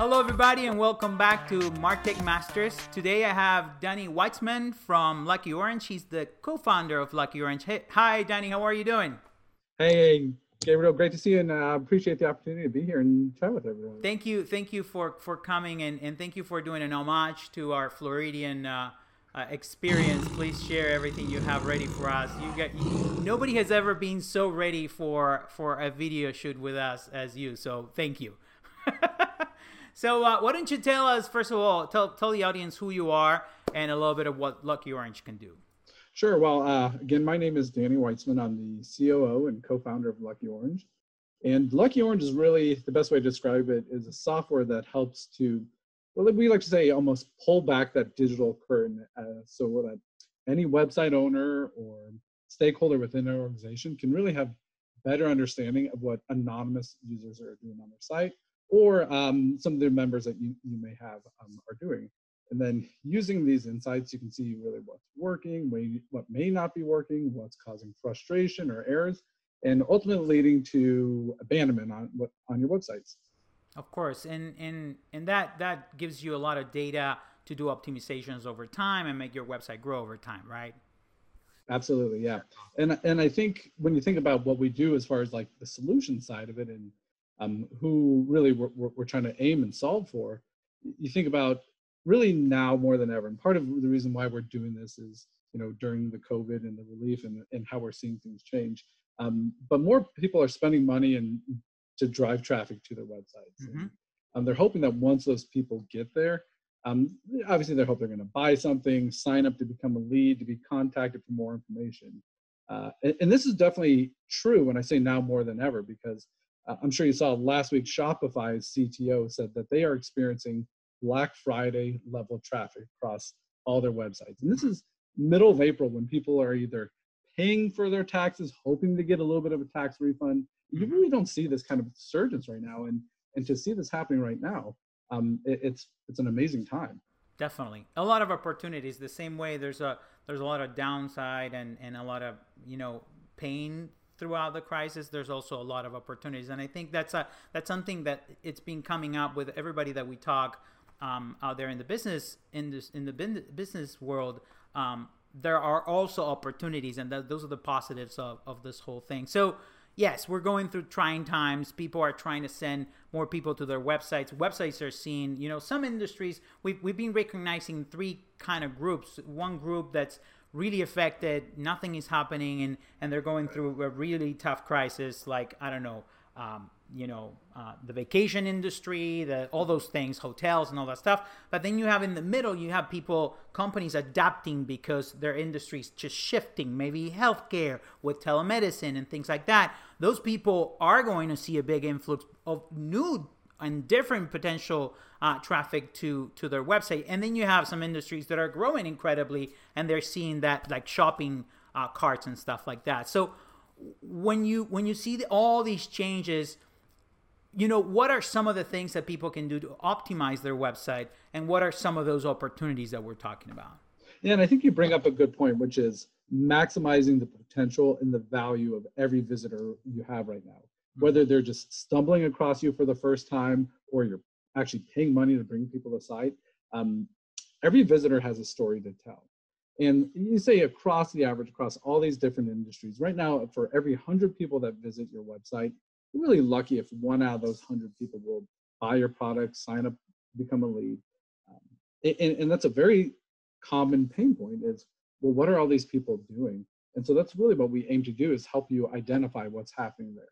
Hello, everybody, and welcome back to Martech Masters. Today I have Danny Weitzman from Lucky Orange. He's the co founder of Lucky Orange. Hey, hi, Danny, how are you doing? Hey, Gabriel, great to see you, and I uh, appreciate the opportunity to be here and chat with everyone. Thank you, thank you for for coming, and, and thank you for doing an homage to our Floridian uh, uh, experience. Please share everything you have ready for us. You get you, nobody has ever been so ready for for a video shoot with us as you. So thank you. So uh, why don't you tell us first of all, tell tell the audience who you are and a little bit of what Lucky Orange can do. Sure. Well, uh, again, my name is Danny Weitzman. I'm the COO and co-founder of Lucky Orange. And Lucky Orange is really the best way to describe it is a software that helps to, well, we like to say almost pull back that digital curtain uh, so that any website owner or stakeholder within an organization can really have better understanding of what anonymous users are doing on their site or um, some of the members that you, you may have um, are doing. And then using these insights, you can see really what's working, what may not be working, what's causing frustration or errors, and ultimately leading to abandonment on what on your websites. Of course, and and and that that gives you a lot of data to do optimizations over time and make your website grow over time, right? Absolutely, yeah. And and I think when you think about what we do as far as like the solution side of it and um, who really we're, we're, trying to aim and solve for, you think about really now more than ever. And part of the reason why we're doing this is, you know, during the COVID and the relief and, and how we're seeing things change. Um, but more people are spending money and to drive traffic to their websites. Mm-hmm. And, um, they're hoping that once those people get there, um, obviously they hope they're going to buy something, sign up to become a lead, to be contacted for more information. Uh, and, and, this is definitely true when I say now more than ever, because I'm sure you saw last week Shopify's CTO said that they are experiencing Black Friday level traffic across all their websites. And this is middle of April when people are either paying for their taxes, hoping to get a little bit of a tax refund. You mm-hmm. really don't see this kind of surge right now. And and to see this happening right now, um, it, it's it's an amazing time. Definitely, a lot of opportunities. The same way there's a there's a lot of downside and and a lot of you know pain throughout the crisis, there's also a lot of opportunities, and I think that's a that's something that it's been coming up with everybody that we talk um, out there in the business in this in the business world. Um, there are also opportunities, and th- those are the positives of, of this whole thing. So yes, we're going through trying times. People are trying to send more people to their websites. Websites are seeing, you know, some industries, we've, we've been recognizing three kind of groups. One group that's really affected. Nothing is happening, and and they're going through a really tough crisis. Like I don't know, um, you know, uh, the vacation industry, the all those things, hotels and all that stuff. But then you have in the middle, you have people, companies adapting because their industry's just shifting. Maybe healthcare with telemedicine and things like that. Those people are going to see a big influx of new and different potential uh, traffic to to their website. And then you have some industries that are growing incredibly, and they're seeing that like shopping uh, carts and stuff like that. So when you when you see the, all these changes, you know what are some of the things that people can do to optimize their website, and what are some of those opportunities that we're talking about? Yeah, and I think you bring up a good point, which is maximizing the potential and the value of every visitor you have right now whether they're just stumbling across you for the first time or you're actually paying money to bring people to site. Um, every visitor has a story to tell. And you say across the average, across all these different industries, right now, for every 100 people that visit your website, you're really lucky if one out of those 100 people will buy your product, sign up, become a lead. Um, and, and that's a very common pain point is, well, what are all these people doing? And so that's really what we aim to do is help you identify what's happening there.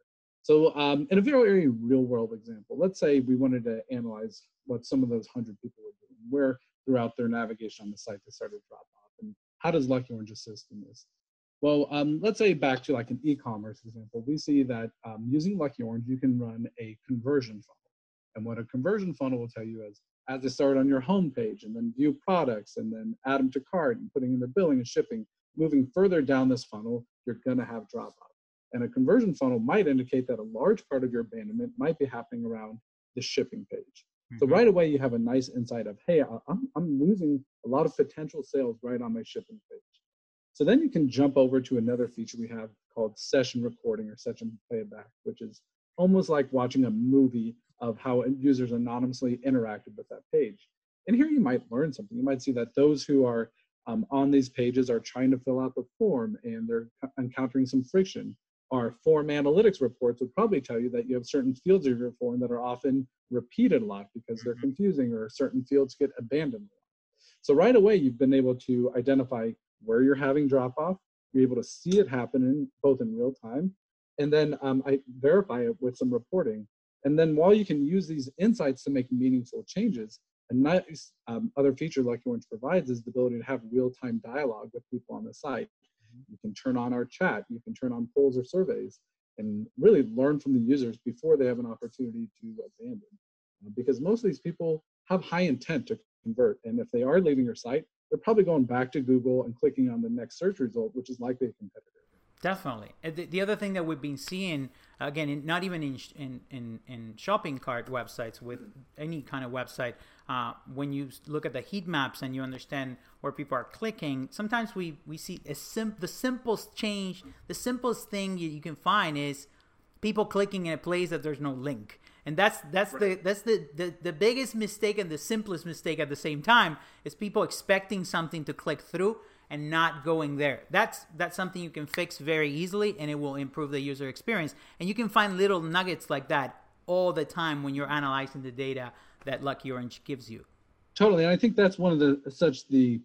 So um, in a very real world example, let's say we wanted to analyze what some of those 100 people were doing, where throughout their navigation on the site they started to drop off, and how does Lucky Orange assist in this? Well, um, let's say back to like an e-commerce example, we see that um, using Lucky Orange, you can run a conversion funnel. And what a conversion funnel will tell you is as they start on your home page and then view products and then add them to cart and putting in the billing and shipping, moving further down this funnel, you're gonna have drop off. And a conversion funnel might indicate that a large part of your abandonment might be happening around the shipping page. Mm-hmm. So right away, you have a nice insight of, hey, I'm, I'm losing a lot of potential sales right on my shipping page. So then you can jump over to another feature we have called session recording or session playback, which is almost like watching a movie of how users anonymously interacted with that page. And here you might learn something. You might see that those who are um, on these pages are trying to fill out the form and they're encountering some friction. Our form analytics reports would probably tell you that you have certain fields of your form that are often repeated a lot because they're mm-hmm. confusing or certain fields get abandoned. So right away, you've been able to identify where you're having drop off. You're able to see it happening both in real time, and then um, I verify it with some reporting. And then while you can use these insights to make meaningful changes, a nice um, other feature Lucky Orange provides is the ability to have real-time dialogue with people on the site. You can turn on our chat, you can turn on polls or surveys, and really learn from the users before they have an opportunity to abandon. Uh, because most of these people have high intent to convert, and if they are leaving your site, they're probably going back to Google and clicking on the next search result, which is likely a competitor. Definitely. The, the other thing that we've been seeing, again, in, not even in, in, in, in, shopping cart websites, with any kind of website, uh, when you look at the heat maps and you understand where people are clicking, sometimes we, we see a sim- the simplest change, the simplest thing you, you can find is people clicking in a place that there's no link and that's that's right. the that's the, the the biggest mistake and the simplest mistake at the same time is people expecting something to click through and not going there. That's that's something you can fix very easily and it will improve the user experience. And you can find little nuggets like that all the time when you're analyzing the data that Lucky Orange gives you. Totally. And I think that's one of the such the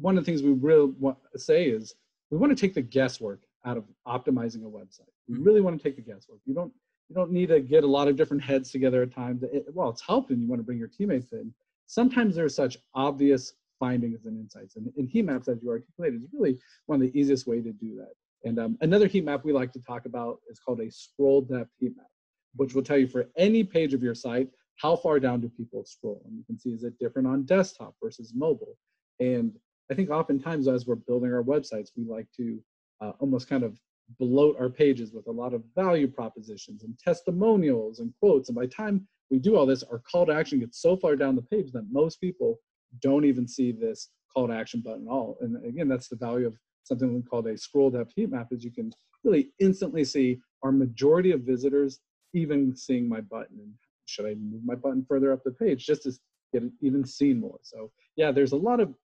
one of the things we really want to say is we want to take the guesswork out of optimizing a website. We mm-hmm. really want to take the guesswork. You don't you don't need to get a lot of different heads together at times. It, well, it's helping. You want to bring your teammates in. Sometimes there's such obvious findings and insights. And in heat maps, as you articulated, is really one of the easiest way to do that. And um, another heat map we like to talk about is called a scroll depth heat map, which will tell you for any page of your site, how far down do people scroll? And you can see is it different on desktop versus mobile? And I think oftentimes as we're building our websites, we like to uh, almost kind of bloat our pages with a lot of value propositions and testimonials and quotes. And by time we do all this, our call to action gets so far down the page that most people don't even see this call to action button at all. And again, that's the value of something we call a scroll depth heat map is you can really instantly see our majority of visitors even seeing my button and should I move my button further up the page just to get it even seen more. So yeah, there's a lot of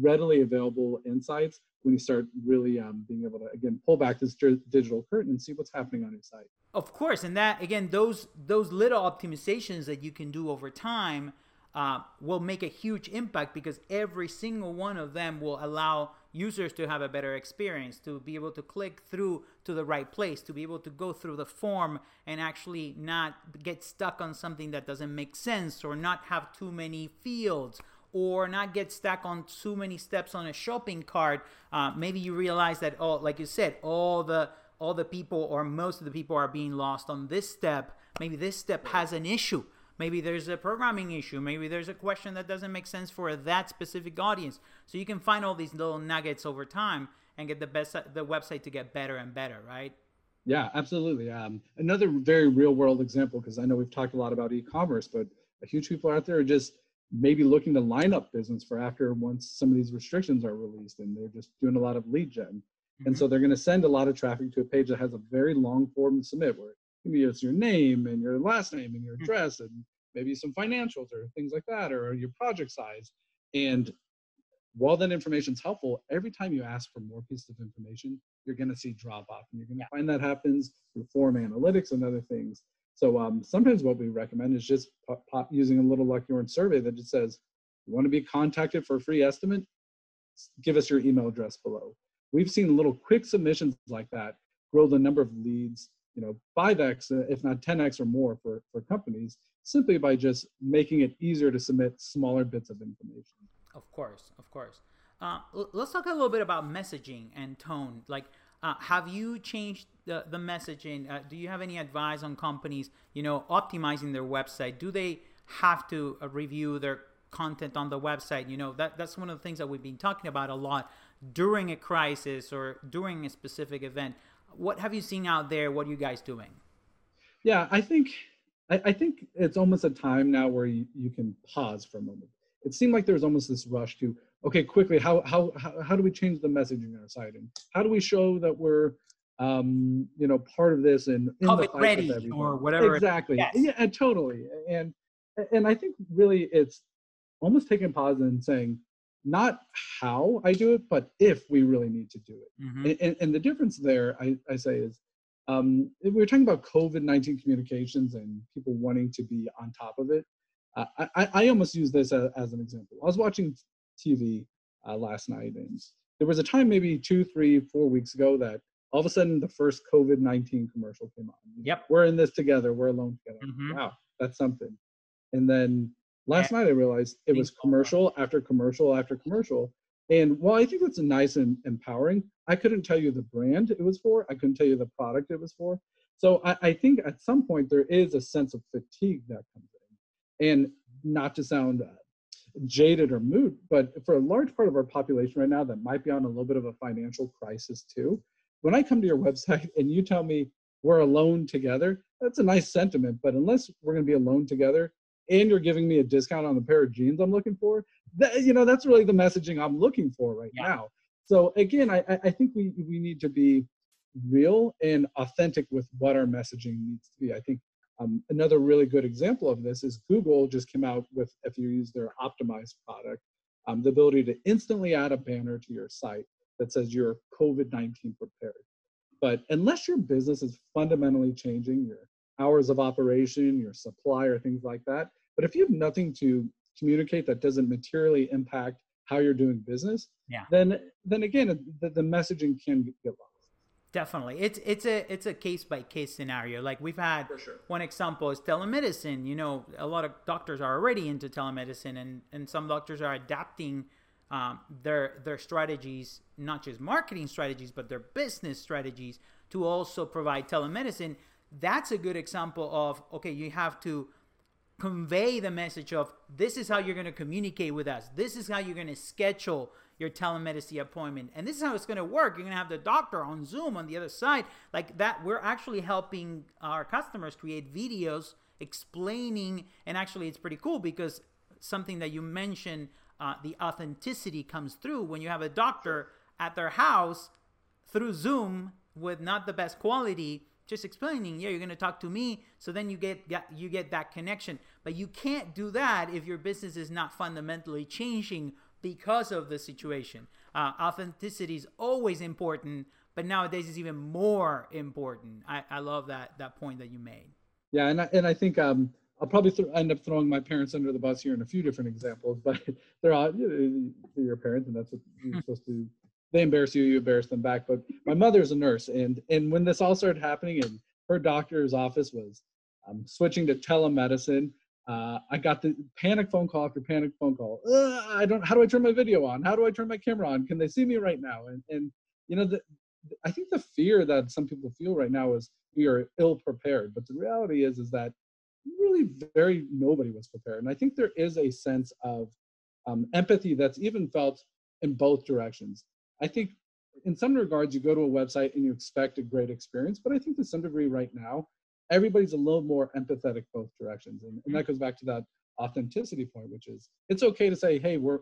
readily available insights when you start really um, being able to again pull back this digital curtain and see what's happening on your site of course and that again those those little optimizations that you can do over time uh, will make a huge impact because every single one of them will allow users to have a better experience to be able to click through to the right place to be able to go through the form and actually not get stuck on something that doesn't make sense or not have too many fields or not get stuck on too many steps on a shopping cart. Uh, maybe you realize that, oh, like you said, all the all the people or most of the people are being lost on this step. Maybe this step has an issue. Maybe there's a programming issue. Maybe there's a question that doesn't make sense for that specific audience. So you can find all these little nuggets over time and get the best the website to get better and better, right? Yeah, absolutely. Um, another very real world example, because I know we've talked a lot about e-commerce, but a huge people out there are just maybe looking to line up business for after once some of these restrictions are released and they're just doing a lot of lead gen. Mm-hmm. And so they're going to send a lot of traffic to a page that has a very long form to submit where maybe it's your name and your last name and your mm-hmm. address and maybe some financials or things like that or your project size. And while that information is helpful, every time you ask for more pieces of information, you're going to see drop off. And you're going to yeah. find that happens through form analytics and other things. So um, sometimes what we recommend is just pop, pop using a little Lucky Orange survey that just says, you want to be contacted for a free estimate? Give us your email address below. We've seen little quick submissions like that grow the number of leads, you know, 5x, uh, if not 10x or more for, for companies, simply by just making it easier to submit smaller bits of information. Of course, of course. Uh, let's talk a little bit about messaging and tone. Like, uh, have you changed the, the messaging? Uh, do you have any advice on companies, you know, optimizing their website? Do they have to uh, review their content on the website? You know, that that's one of the things that we've been talking about a lot during a crisis or during a specific event. What have you seen out there? What are you guys doing? Yeah, I think I, I think it's almost a time now where you, you can pause for a moment. It seemed like there was almost this rush to okay, quickly, how, how, how, how do we change the messaging on our site? And how do we show that we're um, you know, part of this and COVID ready or whatever. Exactly. Yes. Yeah, totally. And and I think really it's almost taking pause and saying not how I do it, but if we really need to do it. Mm-hmm. And, and, the difference there, I, I say, is um, we were talking about COVID 19 communications and people wanting to be on top of it. Uh, I, I almost use this as, as, an example. I was watching TV uh, last night, and there was a time maybe two, three, four weeks ago that all of a sudden the first COVID 19 commercial came on. Yep. We're in this together, we're alone together. Mm-hmm. Wow, that's something. And then last night I realized it was commercial after commercial after commercial. And while I think that's nice and empowering, I couldn't tell you the brand it was for. I couldn't tell you the product it was for. So I, I think at some point there is a sense of fatigue that comes in. And not to sound uh, jaded or moot, but for a large part of our population right now that might be on a little bit of a financial crisis too, when I come to your website and you tell me we're alone together, that's a nice sentiment. But unless we're going to be alone together, and you're giving me a discount on the pair of jeans I'm looking for, that, you know, that's really the messaging I'm looking for right yeah. now. So again, I, I think we, we need to be real and authentic with what our messaging needs to be. I think um, another really good example of this is Google just came out with, if you use their optimized product, um, the ability to instantly add a banner to your site that says you're COVID 19 prepared. But unless your business is fundamentally changing, your hours of operation, your supply, or things like that, but if you have nothing to communicate that doesn't materially impact how you're doing business, yeah. then then again the, the messaging can get lost. Definitely, it's it's a it's a case by case scenario. Like we've had sure. one example is telemedicine. You know, a lot of doctors are already into telemedicine, and and some doctors are adapting um, their their strategies, not just marketing strategies, but their business strategies to also provide telemedicine. That's a good example of okay, you have to convey the message of this is how you're going to communicate with us. This is how you're going to schedule your telemedicine appointment. And this is how it's going to work. You're going to have the doctor on Zoom on the other side. Like that, we're actually helping our customers create videos explaining. And actually, it's pretty cool because something that you mentioned, uh, the authenticity comes through when you have a doctor at their house through Zoom with not the best quality just explaining yeah you're going to talk to me so then you get, you get that connection. But you can't do that if your business is not fundamentally changing because of the situation. Uh, authenticity is always important but nowadays it's even more important. I, I love that that point that you made. Yeah and I, and I think um, I'll probably th- end up throwing my parents under the bus here in a few different examples, but they're all you know, your parents, and that's what you're supposed to they embarrass you, you embarrass them back. But my mother's a nurse, and and when this all started happening, and her doctor's office was um, switching to telemedicine, uh, I got the panic phone call after panic phone call. I don't. How do I turn my video on? How do I turn my camera on? Can they see me right now? And and you know, the, I think the fear that some people feel right now is we are ill prepared. But the reality is is that really very nobody was prepared. And I think there is a sense of um, empathy that's even felt in both directions. I think in some regards, you go to a website and you expect a great experience, but I think to some degree right now, everybody's a little more empathetic both directions. And, and that goes back to that authenticity point, which is it's okay to say, hey, we're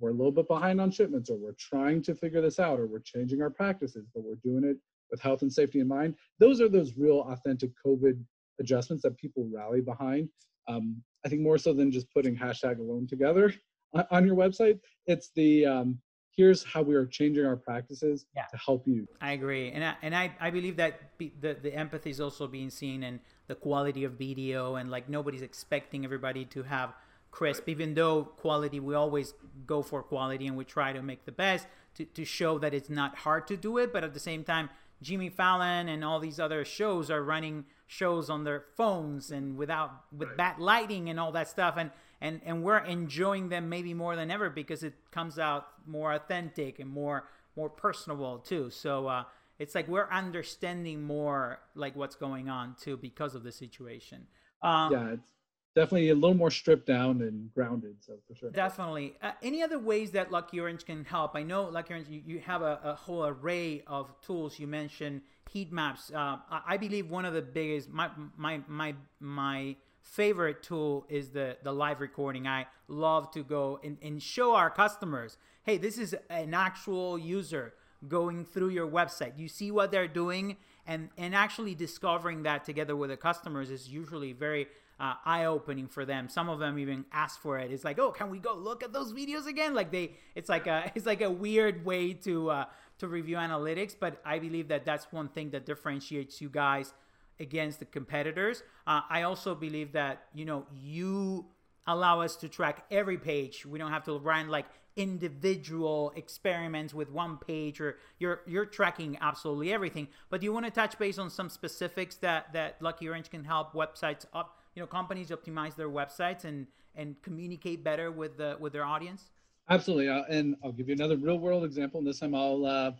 we're a little bit behind on shipments, or we're trying to figure this out, or we're changing our practices, but we're doing it with health and safety in mind. Those are those real authentic COVID adjustments that people rally behind. Um, I think more so than just putting hashtag alone together on your website, it's the um, here's how we are changing our practices yeah. to help you. I agree, and I, and I, I believe that be, the the empathy is also being seen in the quality of video, and like nobody's expecting everybody to have crisp, right. even though quality we always go for quality and we try to make the best to to show that it's not hard to do it, but at the same time. Jimmy Fallon and all these other shows are running shows on their phones and without with right. bad lighting and all that stuff and and and we're enjoying them maybe more than ever because it comes out more authentic and more more personable too. So uh, it's like we're understanding more like what's going on too because of the situation. Um, yeah, it's definitely a little more stripped down and grounded. So for sure. Definitely. Uh, any other ways that Lucky Orange can help? I know Lucky Orange, you, you have a, a, whole array of tools. You mentioned heat maps. Uh, I, believe one of the biggest my my my my favorite tool is the the live recording. I love to go and, and show our customers, hey, this is an actual user going through your website. You see what they're doing, and and actually discovering that together with the customers is usually very uh, eye opening for them. Some of them even ask for it. It's like, oh, can we go look at those videos again? Like they, it's like a it's like a weird way to uh, to review analytics. But I believe that that's one thing that differentiates you guys against the competitors. Uh, I also believe that you know you allow us to track every page. We don't have to run like individual experiments with one page or you're you're tracking absolutely everything but do you want to touch base on some specifics that that lucky orange can help websites up you know companies optimize their websites and and communicate better with the with their audience? Absolutely. Uh, and i'll give you another real world example and this time i'll uh,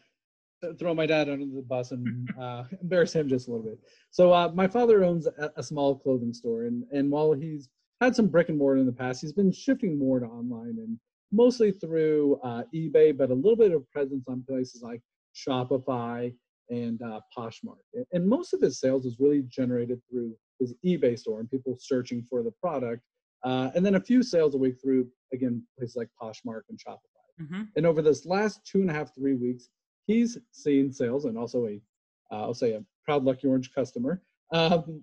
throw my dad under the bus and uh, embarrass him just a little bit. So uh, my father owns a, a small clothing store and and while he's had some brick and mortar in the past he's been shifting more to online and mostly through uh, eBay, but a little bit of presence on places like Shopify and uh, Poshmark. And most of his sales is really generated through his eBay store and people searching for the product. Uh, and then a few sales a week through, again, places like Poshmark and Shopify. Mm-hmm. And over this last two and a half, three weeks, he's seen sales and also a, uh, say a proud Lucky Orange customer, um,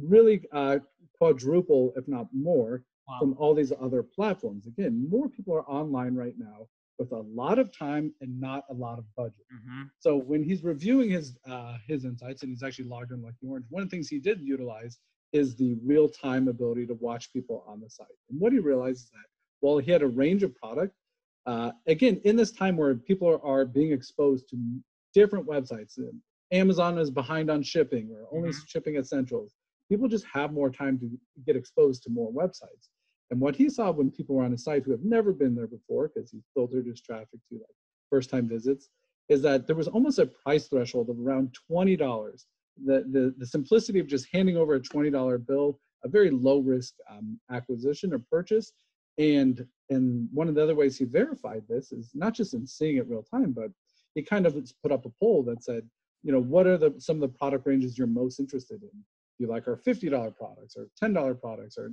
really uh, quadruple, if not more, wow. from all these other platforms. Again, more people are online right now with a lot of time and not a lot of budget. Mm-hmm. So when he's reviewing his uh, his insights and he's actually logged in like the Orange, one of the things he did utilize is the real time ability to watch people on the site. And what he realized is that while he had a range of product, uh, again in this time where people are, are being exposed to different websites, Amazon is behind on shipping or only mm-hmm. shipping essentials. People just have more time to get exposed to more websites. And what he saw when people were on his site who have never been there before, because he filtered his traffic to like first time visits, is that there was almost a price threshold of around $20. The, the, the simplicity of just handing over a $20 bill, a very low risk um, acquisition or purchase. And, and one of the other ways he verified this is not just in seeing it real time, but he kind of put up a poll that said, you know, what are the some of the product ranges you're most interested in? You like our $50 products or $10 products or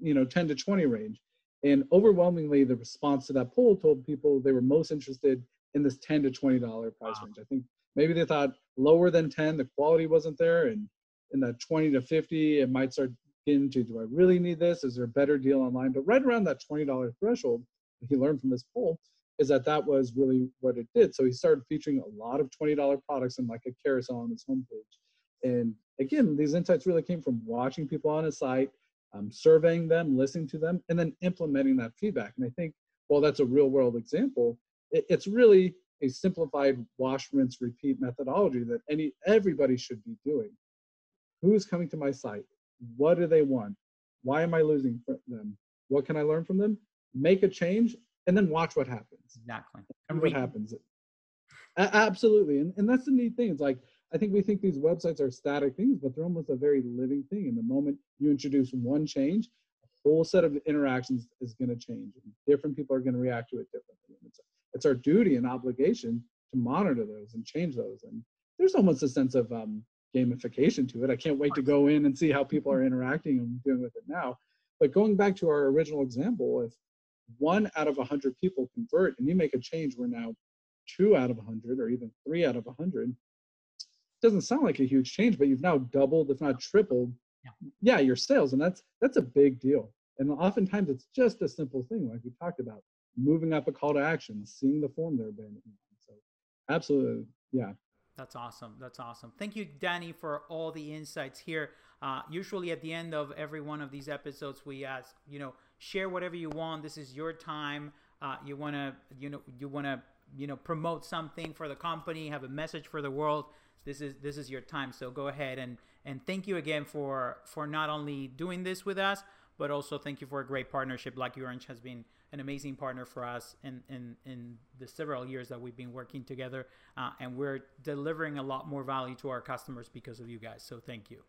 you know 10 to 20 range. And overwhelmingly the response to that poll told people they were most interested in this 10 to 20 dollar price wow. range. I think maybe they thought lower than 10 the quality wasn't there and in that 20 to 50 it might start getting to do i really need this? Is there a better deal online? But right around that $20 threshold he learned from this poll is that that was really what it did. So he started featuring a lot of $20 products in like a carousel on his homepage. And again these insights really came from watching people on his site um, surveying them, listening to them, and then implementing that feedback. And I think while that's a real world example, it, it's really a simplified wash, rinse, repeat methodology that any everybody should be doing. Who's coming to my site? What do they want? Why am I losing them? What can I learn from them? Make a change and then watch what happens. Exactly. And what happens. Absolutely. And, and that's the neat thing. It's like I think we think these websites are static things, but they're almost a very living thing. And the moment you introduce one change, a whole set of interactions is going to change. And different people are going to react to it differently. And it's, it's our duty and obligation to monitor those and change those. And there's almost a sense of um, gamification to it. I can't wait to go in and see how people are interacting and doing with it now. But going back to our original example, if one out of 100 people convert and you make a change where now two out of 100 or even three out of 100 doesn't sound like a huge change, but you've now doubled, if not tripled, yeah. your sales, and that's that's a big deal. And oftentimes it's just a simple thing, like we talked about, moving up a call to action, seeing the form they're in. So, absolutely, yeah. That's awesome. That's awesome. Thank you, Danny, for all the insights here. Uh, usually, at the end of every one of these episodes, we ask, you know, share whatever you want. This is your time. Uh, you want to, you know, you want to, you know, promote something for the company, have a message for the world this is this is your time. So go ahead and and thank you again for for not only doing this with us but also thank you for a great partnership. Lucky orange has been an amazing partner for us in in, in the several years that we've been working together uh, and we're delivering a lot more value to our customers because of you guys. So thank you.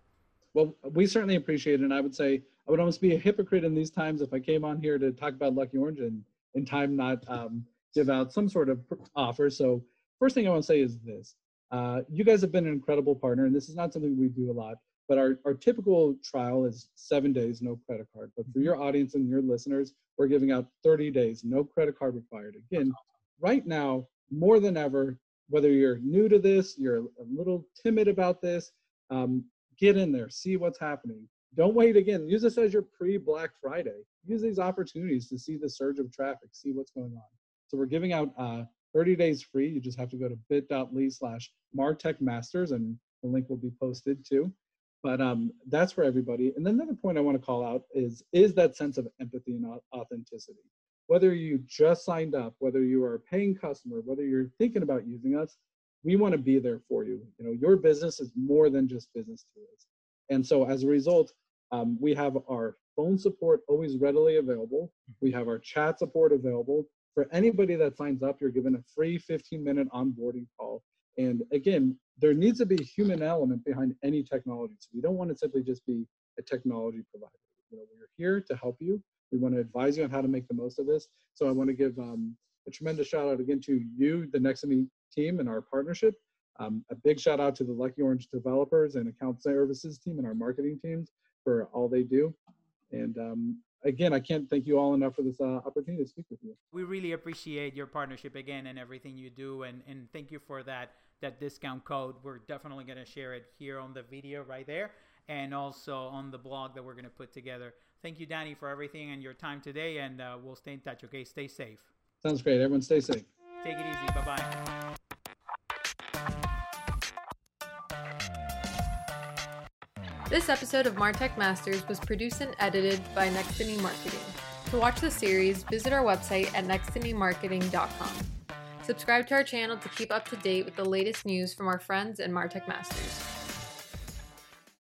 Well we certainly appreciate it and i would say i would almost be a hypocrite in these times if i came on here to talk about lucky orange and in time not um, give out some sort of offer. So first thing i want to say is this uh, you guys have been an incredible partner, and this is not something we do a lot, but our, our typical trial is seven days, no credit card. But for mm-hmm. your audience and your listeners, we're giving out 30 days, no credit card required. Again, right now, more than ever, whether you're new to this, you're a little timid about this, um, get in there, see what's happening. Don't wait again. Use this as your pre Black Friday. Use these opportunities to see the surge of traffic, see what's going on. So we're giving out uh, 30 days free. You just have to go to bit.ly slash Martech Masters and the link will be posted too. But um, that's for everybody. And then another point I want to call out is is that sense of empathy and authenticity. Whether you just signed up, whether you are a paying customer, whether you're thinking about using us, we want to be there for you. You know, your business is more than just business to us. And so as a result, um, we have our phone support always readily available. We have our chat support available. For anybody that signs up, you're given a free 15 minute onboarding call. And again, there needs to be a human element behind any technology. So we don't want to simply just be a technology provider. You know, we're here to help you. We want to advise you on how to make the most of this. So I want to give um, a tremendous shout out again to you, the Nextiny team, and our partnership. Um, a big shout out to the Lucky Orange developers and account services team and our marketing teams for all they do. And um, again, I can't thank you all enough for this uh, opportunity to speak with you. We really appreciate your partnership again and everything you do, and and thank you for that that discount code. We're definitely going to share it here on the video right there, and also on the blog that we're going to put together. Thank you, Danny, for everything and your time today, and uh, we'll stay in touch. Okay, stay safe. Sounds great. Everyone, stay safe. Take it easy. Bye bye. This episode of Martech Masters was produced and edited by Nextiny Marketing. To watch the series, visit our website at nextinymarketing.com. Subscribe to our channel to keep up to date with the latest news from our friends and Martech Masters.